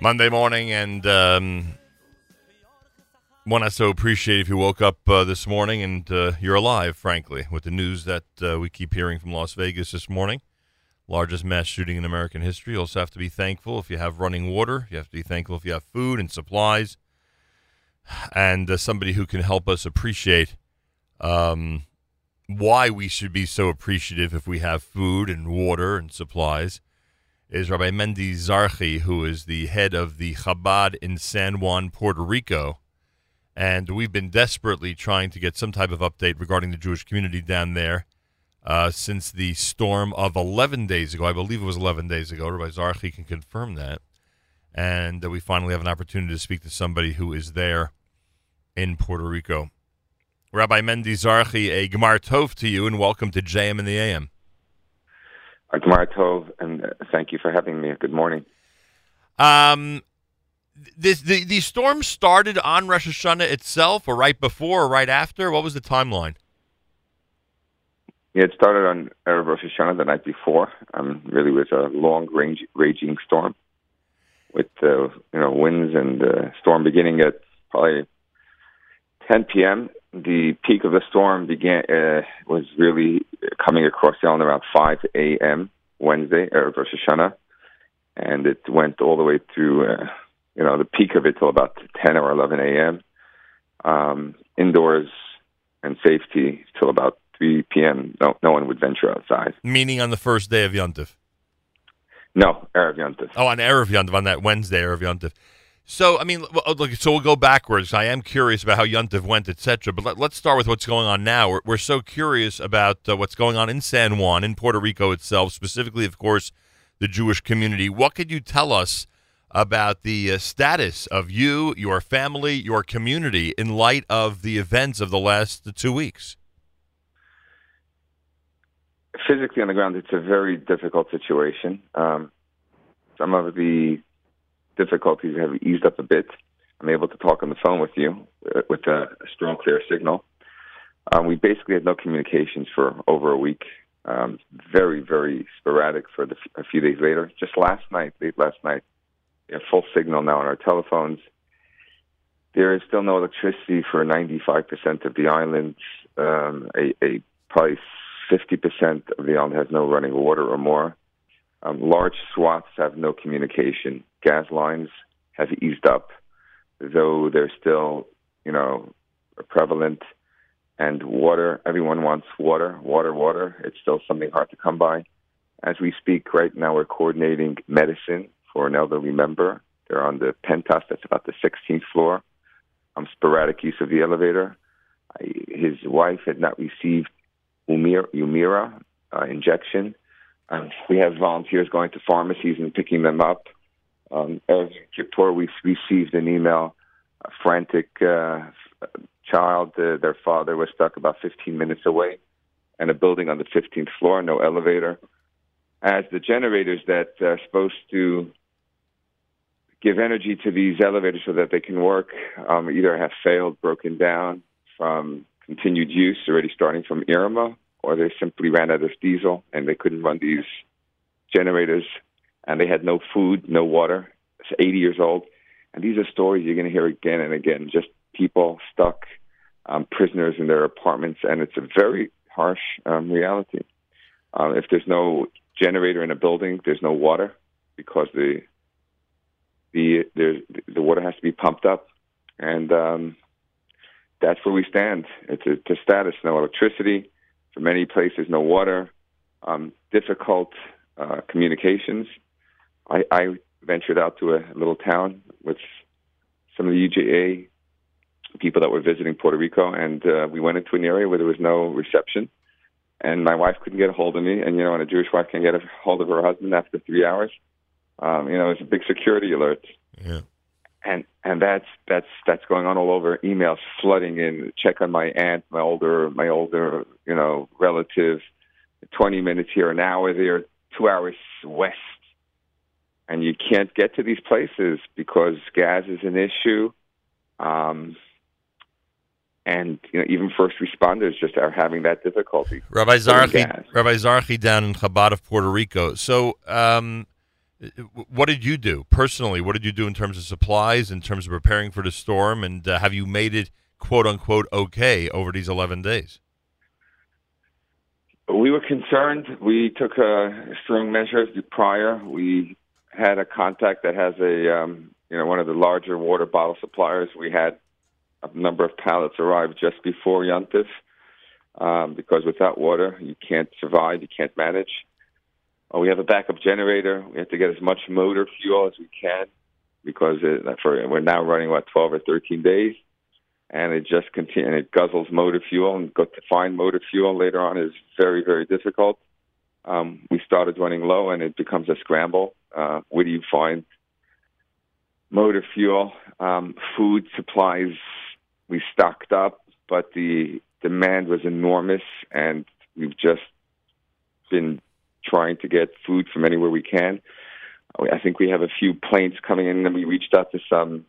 Monday morning, and um, one I so appreciate if you woke up uh, this morning and uh, you're alive, frankly, with the news that uh, we keep hearing from Las Vegas this morning. Largest mass shooting in American history. You also have to be thankful if you have running water. You have to be thankful if you have food and supplies. And uh, somebody who can help us appreciate um, why we should be so appreciative if we have food and water and supplies is Rabbi Mendy Zarchi, who is the head of the Chabad in San Juan, Puerto Rico. And we've been desperately trying to get some type of update regarding the Jewish community down there uh, since the storm of 11 days ago. I believe it was 11 days ago. Rabbi Zarchi can confirm that. And uh, we finally have an opportunity to speak to somebody who is there in Puerto Rico. Rabbi Mendy Zarchi, a Gemar Tov to you, and welcome to JM in the AM. Gemar Tov, and uh, thank you for having me. Good morning. Um, this the the storm started on Rosh Hashanah itself, or right before, or right after. What was the timeline? Yeah, it started on Erev Rosh Hashanah the night before. Um, really was a long range, raging storm with uh, you know winds and uh, storm beginning at probably 10 p.m the peak of the storm began uh, was really coming across the island around 5 a.m. Wednesday, or Rosh Hashanah, and it went all the way through, uh, you know, the peak of it till about 10 or 11 a.m. Um, indoors and safety till about 3 p.m. No, no one would venture outside. Meaning on the first day of Yontif? No, Erev Yontif. Oh, on Erev Yontif, on that Wednesday, Erev Yontif. So, I mean, look, so we'll go backwards. I am curious about how Yuntiv went, etc. But let, us start with what's going on now. We're, we're so curious about uh, what's going on in San Juan, in Puerto Rico itself, specifically, of course, the Jewish community. What could you tell us about the uh, status of you, your family, your community in light of the events of the last two weeks? Physically on the ground, it's a very difficult situation. Um, some of the difficulties have eased up a bit. I'm able to talk on the phone with you uh, with a strong, clear signal. Um, we basically had no communications for over a week. Um, very, very sporadic for the, a few days later. Just last night, late last night, we have full signal now on our telephones. There is still no electricity for 95% of the island. Um, a, a probably 50% of the island has no running water or more. Um, large swaths have no communication. Gas lines have eased up, though they're still, you know, prevalent. And water, everyone wants water, water, water. It's still something hard to come by. As we speak right now, we're coordinating medicine for an elderly member. They're on the penthouse, that's about the 16th floor. Um, sporadic use of the elevator. I, his wife had not received Humira, Humira uh, injection um, we have volunteers going to pharmacies and picking them up. Um, as Kippur, we received an email, a frantic uh, child, uh, their father was stuck about 15 minutes away in a building on the 15th floor, no elevator. As the generators that are supposed to give energy to these elevators so that they can work um, either have failed, broken down from continued use, already starting from Irma, or they simply ran out of diesel and they couldn't run these generators and they had no food, no water. It's 80 years old. And these are stories you're going to hear again and again, just people stuck, um, prisoners in their apartments. And it's a very harsh um, reality. Um, if there's no generator in a building, there's no water because the the the, water has to be pumped up, and um, that's where we stand. It's a, it's a status: no electricity, for many places, no water, um, difficult uh, communications. I, I ventured out to a little town with some of the UJA people that were visiting Puerto Rico, and uh, we went into an area where there was no reception. And my wife couldn't get a hold of me, and you know, when a Jewish wife can't get a hold of her husband after three hours, um, you know, it's a big security alert. Yeah and and that's that's that's going on all over. Emails flooding in. Check on my aunt, my older my older you know relative. Twenty minutes here, an hour there, two hours west, and you can't get to these places because gas is an issue. Um, and you know, even first responders just are having that difficulty. Rabbi Zarchi, Rabbi Zarchi down in Chabad of Puerto Rico. So, um, what did you do personally? What did you do in terms of supplies, in terms of preparing for the storm, and uh, have you made it quote unquote okay over these 11 days? We were concerned. We took uh, strong measures prior. We had a contact that has a um, you know one of the larger water bottle suppliers. We had a number of pallets arrive just before Yontif um, because without water you can't survive, you can't manage. We have a backup generator. We have to get as much motor fuel as we can because it, for, we're now running what 12 or 13 days, and it just continue, and it guzzles motor fuel. And go to find motor fuel later on is very very difficult. Um, we started running low, and it becomes a scramble. Uh, where do you find motor fuel? Um, food supplies we stocked up, but the demand was enormous, and we've just been trying to get food from anywhere we can. I think we have a few planes coming in, and we reached out to some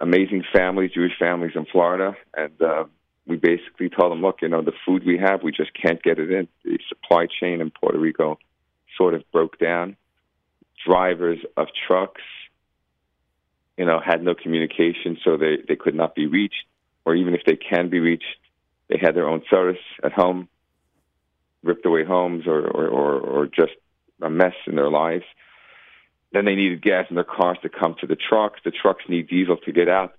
amazing families, Jewish families in Florida, and uh, we basically told them, look, you know, the food we have, we just can't get it in. The supply chain in Puerto Rico sort of broke down. Drivers of trucks, you know, had no communication, so they, they could not be reached, or even if they can be reached, they had their own service at home, ripped away homes, or, or, or, or just a mess in their lives. Then they needed gas in their cars to come to the trucks. The trucks need diesel to get out.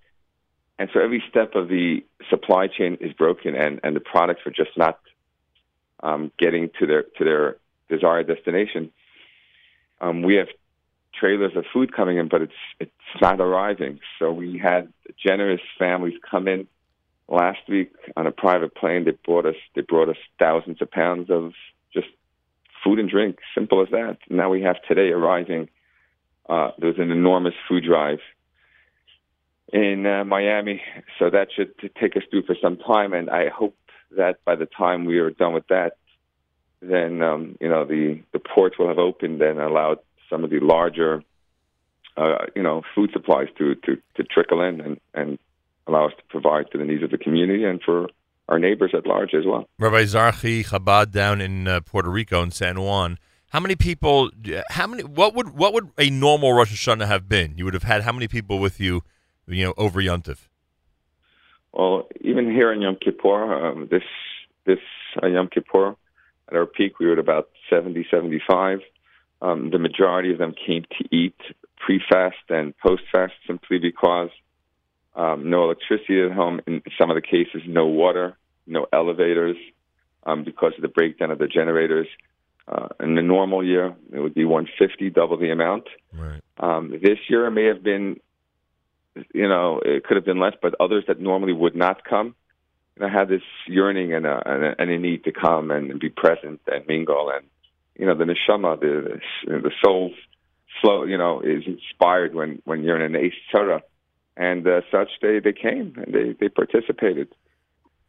And so every step of the supply chain is broken, and, and the products are just not um, getting to their to their desired destination. Um, we have trailers of food coming in, but it's it's not arriving. So we had generous families come in last week on a private plane. They brought us they brought us thousands of pounds of just food and drink, simple as that. now we have today arriving. Uh, there's an enormous food drive in uh, Miami, so that should take us through for some time. And I hope that by the time we are done with that, then um, you know the ports will have opened and allowed some of the larger, uh, you know, food supplies to, to, to trickle in and, and allow us to provide to the needs of the community and for our neighbors at large as well. Rabbi Zarchi Chabad down in uh, Puerto Rico in San Juan. How many people? How many? What would what would a normal Rosh Hashanah have been? You would have had how many people with you, you know, over Yontif? Well, even here in Yom Kippur, um, this this uh, Yom Kippur, at our peak, we were at about 70, 75. Um, the majority of them came to eat pre-fast and post-fast simply because um, no electricity at home. In some of the cases, no water, no elevators um, because of the breakdown of the generators. Uh, in the normal year, it would be 150, double the amount. Right. Um, this year, it may have been, you know, it could have been less, but others that normally would not come, you know, had this yearning and a, and a, and a need to come and be present and mingle and you know the neshama, the the soul's flow, you know, is inspired when when you're in an ace tzara, and uh, such they they came and they they participated.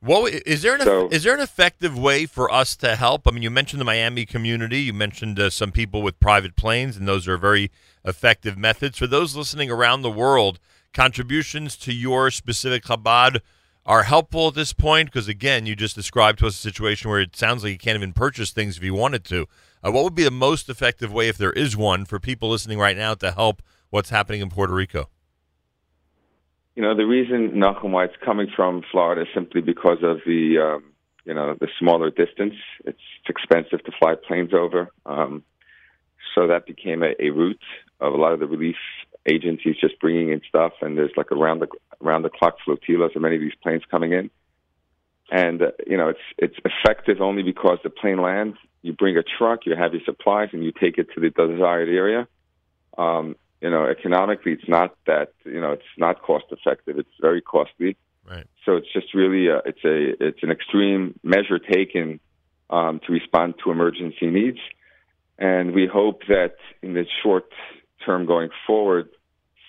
Well, is there an so, is there an effective way for us to help? I mean, you mentioned the Miami community. You mentioned uh, some people with private planes, and those are very effective methods. For those listening around the world, contributions to your specific Chabad are helpful at this point because, again, you just described to us a situation where it sounds like you can't even purchase things if you wanted to. Uh, what would be the most effective way, if there is one, for people listening right now to help what's happening in Puerto Rico? You know, the reason Nachum why it's coming from Florida is simply because of the, um, you know, the smaller distance. It's, it's expensive to fly planes over. Um, so that became a, a route of a lot of the relief agencies just bringing in stuff, and there's like around the around the clock flotillas of many of these planes coming in. And uh, you know, it's it's effective only because the plane lands you bring a truck, you have your supplies, and you take it to the desired area. Um, you know, economically, it's not that you know it's not cost effective. It's very costly. Right. So it's just really a, it's a it's an extreme measure taken um, to respond to emergency needs, and we hope that in the short term going forward,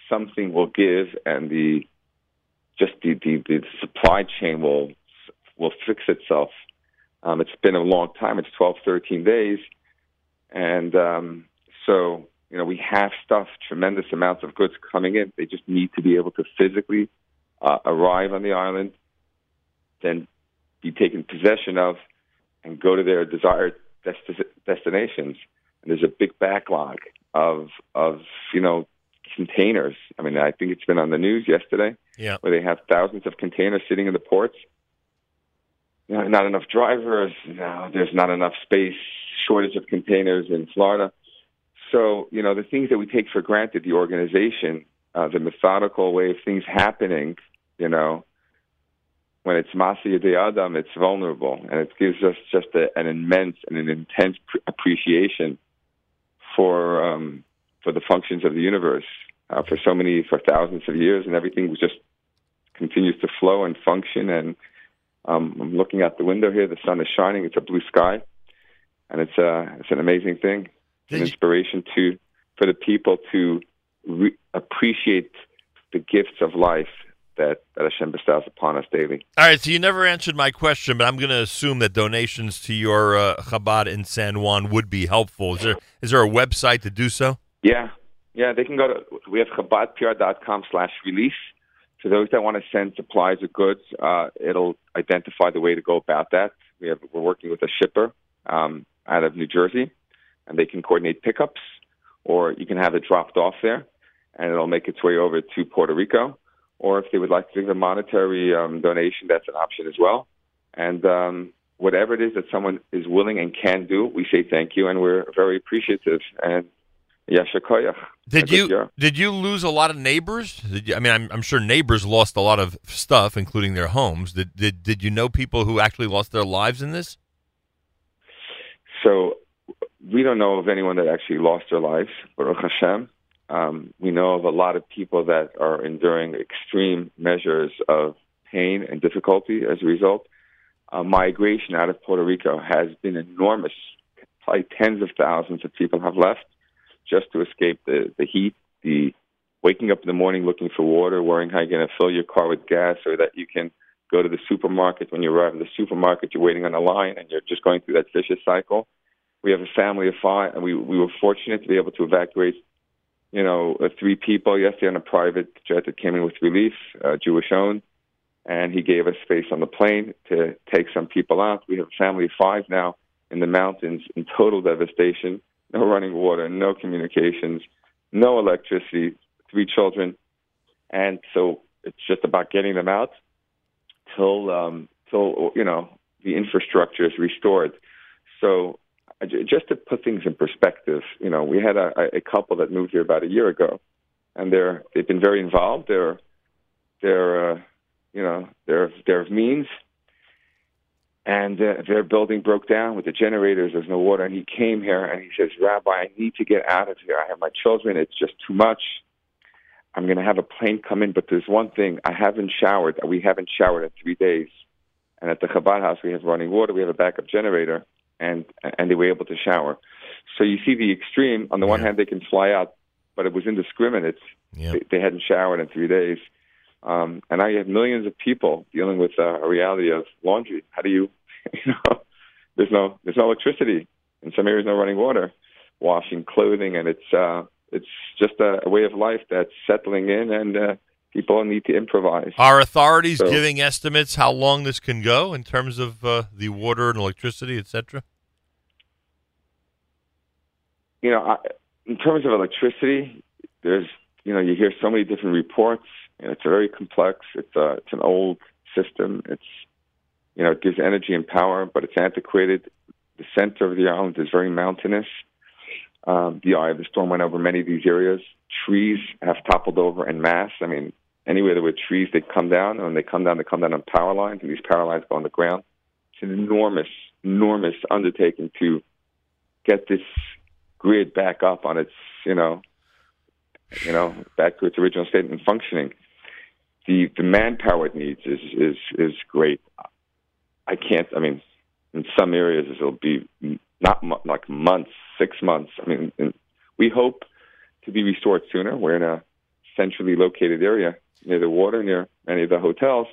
something will give, and the just the, the, the supply chain will will fix itself um, it's been a long time. It's 12, 13 days. And um, so, you know, we have stuff, tremendous amounts of goods coming in. They just need to be able to physically uh, arrive on the island, then be taken possession of, and go to their desired desti- destinations. And there's a big backlog. of of you know containers. I mean, I think it's been on the news yesterday, Yeah. where they have thousands of containers sitting in the ports. Not enough drivers. Know, there's not enough space. Shortage of containers in Florida. So you know the things that we take for granted, the organization, uh, the methodical way of things happening. You know, when it's Masi de Adam, it's vulnerable, and it gives us just a, an immense and an intense pr- appreciation for um, for the functions of the universe uh, for so many for thousands of years, and everything just continues to flow and function. And um, I'm looking out the window here; the sun is shining. It's a blue sky, and it's uh, it's an amazing thing. It's an inspiration to for the people to re- appreciate the gifts of life that, that Hashem bestows upon us daily. All right, so you never answered my question, but I'm going to assume that donations to your uh, Chabad in San Juan would be helpful. Is there is there a website to do so? Yeah, yeah, they can go to we have chabadpr.com slash release. For those that want to send supplies or goods, uh, it'll identify the way to go about that. We have we're working with a shipper um, out of New Jersey, and they can coordinate pickups, or you can have it dropped off there, and it'll make its way over to Puerto Rico. Or if they would like to give a monetary um, donation, that's an option as well. And um, whatever it is that someone is willing and can do, we say thank you, and we're very appreciative. And Yasha koyach. Did you year. did you lose a lot of neighbors? Did you, I mean, I'm, I'm sure neighbors lost a lot of stuff, including their homes. Did, did did you know people who actually lost their lives in this? So we don't know of anyone that actually lost their lives, Baruch Hashem. Um, we know of a lot of people that are enduring extreme measures of pain and difficulty as a result. Uh, migration out of Puerto Rico has been enormous. Probably tens of thousands of people have left just to escape the, the heat, the waking up in the morning looking for water, worrying how you're going to fill your car with gas or that you can go to the supermarket. When you arrive in the supermarket, you're waiting on a line and you're just going through that vicious cycle. We have a family of five, and we, we were fortunate to be able to evacuate, you know, uh, three people yesterday on a private jet that came in with relief, uh, Jewish owned, and he gave us space on the plane to take some people out. We have a family of five now in the mountains in total devastation, no running water, no communications, no electricity, three children, and so it's just about getting them out till um, till you know the infrastructure is restored. So just to put things in perspective, you know, we had a, a couple that moved here about a year ago, and they're they've been very involved. They're they're uh, you know they're they're of means, and uh, their building broke down with the generators. There's no water, and he came here and he says, "Rabbi, I need to get out of here. I have my children. It's just too much." I'm going to have a plane come in, but there's one thing. I haven't showered. We haven't showered in three days. And at the Chabad house, we have running water. We have a backup generator, and and they were able to shower. So you see the extreme. On the one hand, they can fly out, but it was indiscriminate. Yeah. They, they hadn't showered in three days. Um, and now you have millions of people dealing with uh, a reality of laundry. How do you, you know, there's no there's no electricity in some areas, no running water, washing clothing, and it's uh, it's just a, a way of life that's settling in, and uh, people need to improvise. Are authorities So- giving estimates how long this can go in terms of uh, the water and electricity, et cetera? you know, I, in terms of electricity, there's, you know, you hear so many different reports. And it's very complex. It's a, it's an old system. It's, you know, it gives energy and power, but it's antiquated. The center of the island is very mountainous. Um, the eye of the storm went over many of these areas. Trees have toppled over en masse. I mean, anywhere there were trees, they come down. And when they come down, they come down on power lines, and these power lines go on the ground. It's an enormous, enormous undertaking to get this grid back up on its, you know, you know, back to its original state and functioning. The the manpower it needs is is is great. I can't. I mean, in some areas it'll be not mo- like months, six months. I mean, and we hope to be restored sooner. We're in a centrally located area near the water, near many of the hotels.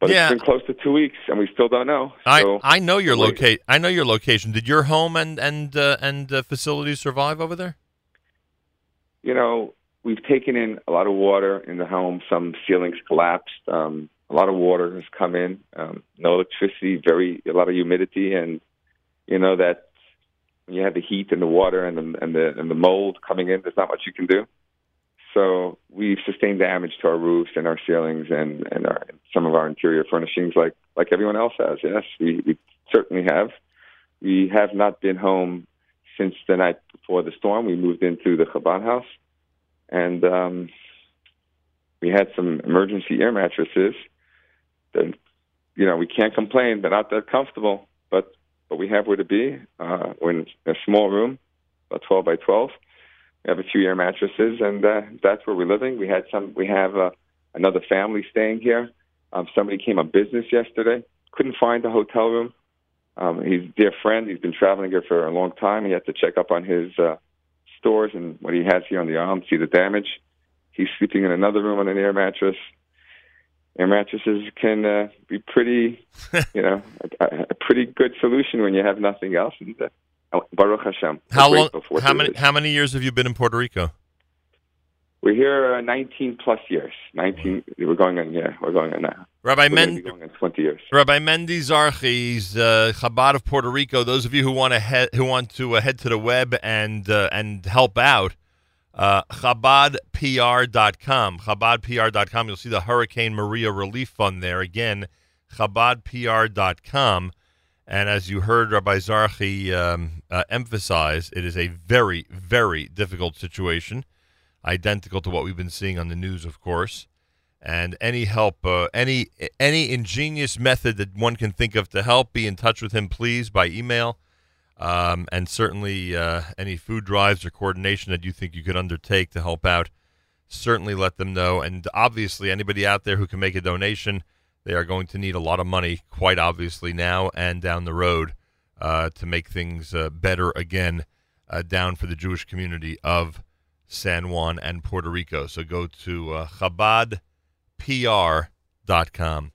But Yeah. it's been close to two weeks, and we still don't know. I, so, I know your locate. I know your location. Did your home and and uh, and uh, facilities survive over there? you know, we've taken in a lot of water in the home. Some ceilings collapsed. Um, a lot of water has come in. Um, no electricity. Very a lot of humidity, and you know that when you have the heat and the water and the, and the and the mold coming in, there's not much you can do. So we've sustained damage to our roofs and our ceilings and and our, some of our interior furnishings, like like everyone else has. Yes, we, we certainly have. We have not been home since the night before the storm. We moved into the Chabad house, and um, we had some emergency air mattresses. That you know we can't complain; they're not that comfortable, but but we have where to be. Uh, we're in a small room, about 12 by 12. We have a few air mattresses, and uh, that's where we're living. We had some. We have uh, another family staying here. Um, somebody came on business yesterday. Couldn't find a hotel room. Um, he's a dear friend. He's been traveling here for a long time. He had to check up on his uh, stores and what he has here on the arm, see the damage. He's sleeping in another room on an air mattress air mattresses can uh, be pretty, you know, a, a, pretty good solution when you have nothing else. And uh, Baruch Hashem. How long? How many? How many years have you been in Puerto Rico? We're here uh, 19 plus years. 19. We're going on. Yeah, we're going on now. Rabbi Mendy, going on 20 years. Rabbi Mendy Zarchi's uh, Chabad of Puerto Rico. Those of you who want to head who want to uh, head to the web and uh, and help out, uh, ChabadPR.com. ChabadPR.com. You'll see the Hurricane Maria Relief Fund there. Again, ChabadPR.com. And as you heard Rabbi Zarchi um, uh, emphasize, it is a very, very difficult situation, identical to what we've been seeing on the news, of course. And any help, uh, any any ingenious method that one can think of to help, be in touch with him, please, by email um, and certainly uh, any food drives or coordination that you think you could undertake to help out, certainly let them know. And obviously, anybody out there who can make a donation, they are going to need a lot of money, quite obviously, now and down the road uh, to make things uh, better again uh, down for the Jewish community of San Juan and Puerto Rico. So go to uh, ChabadPR.com.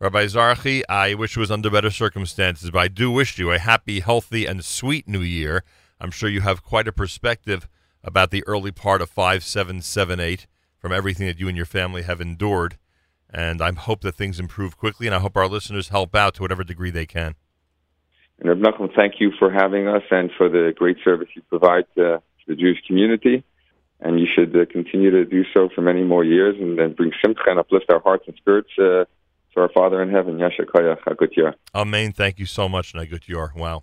Rabbi Zarchi, I wish it was under better circumstances, but I do wish you a happy, healthy, and sweet new year. I'm sure you have quite a perspective about the early part of 5778 from everything that you and your family have endured. And I hope that things improve quickly, and I hope our listeners help out to whatever degree they can. And Reb Nachman, thank you for having us and for the great service you provide to, the Jewish community. And you should uh, continue to do so for many more years and then bring simcha and uplift our hearts and spirits uh, to our Father in heaven. Yasha Koyach, Amen. Thank you so much, Nagut Yor. Wow.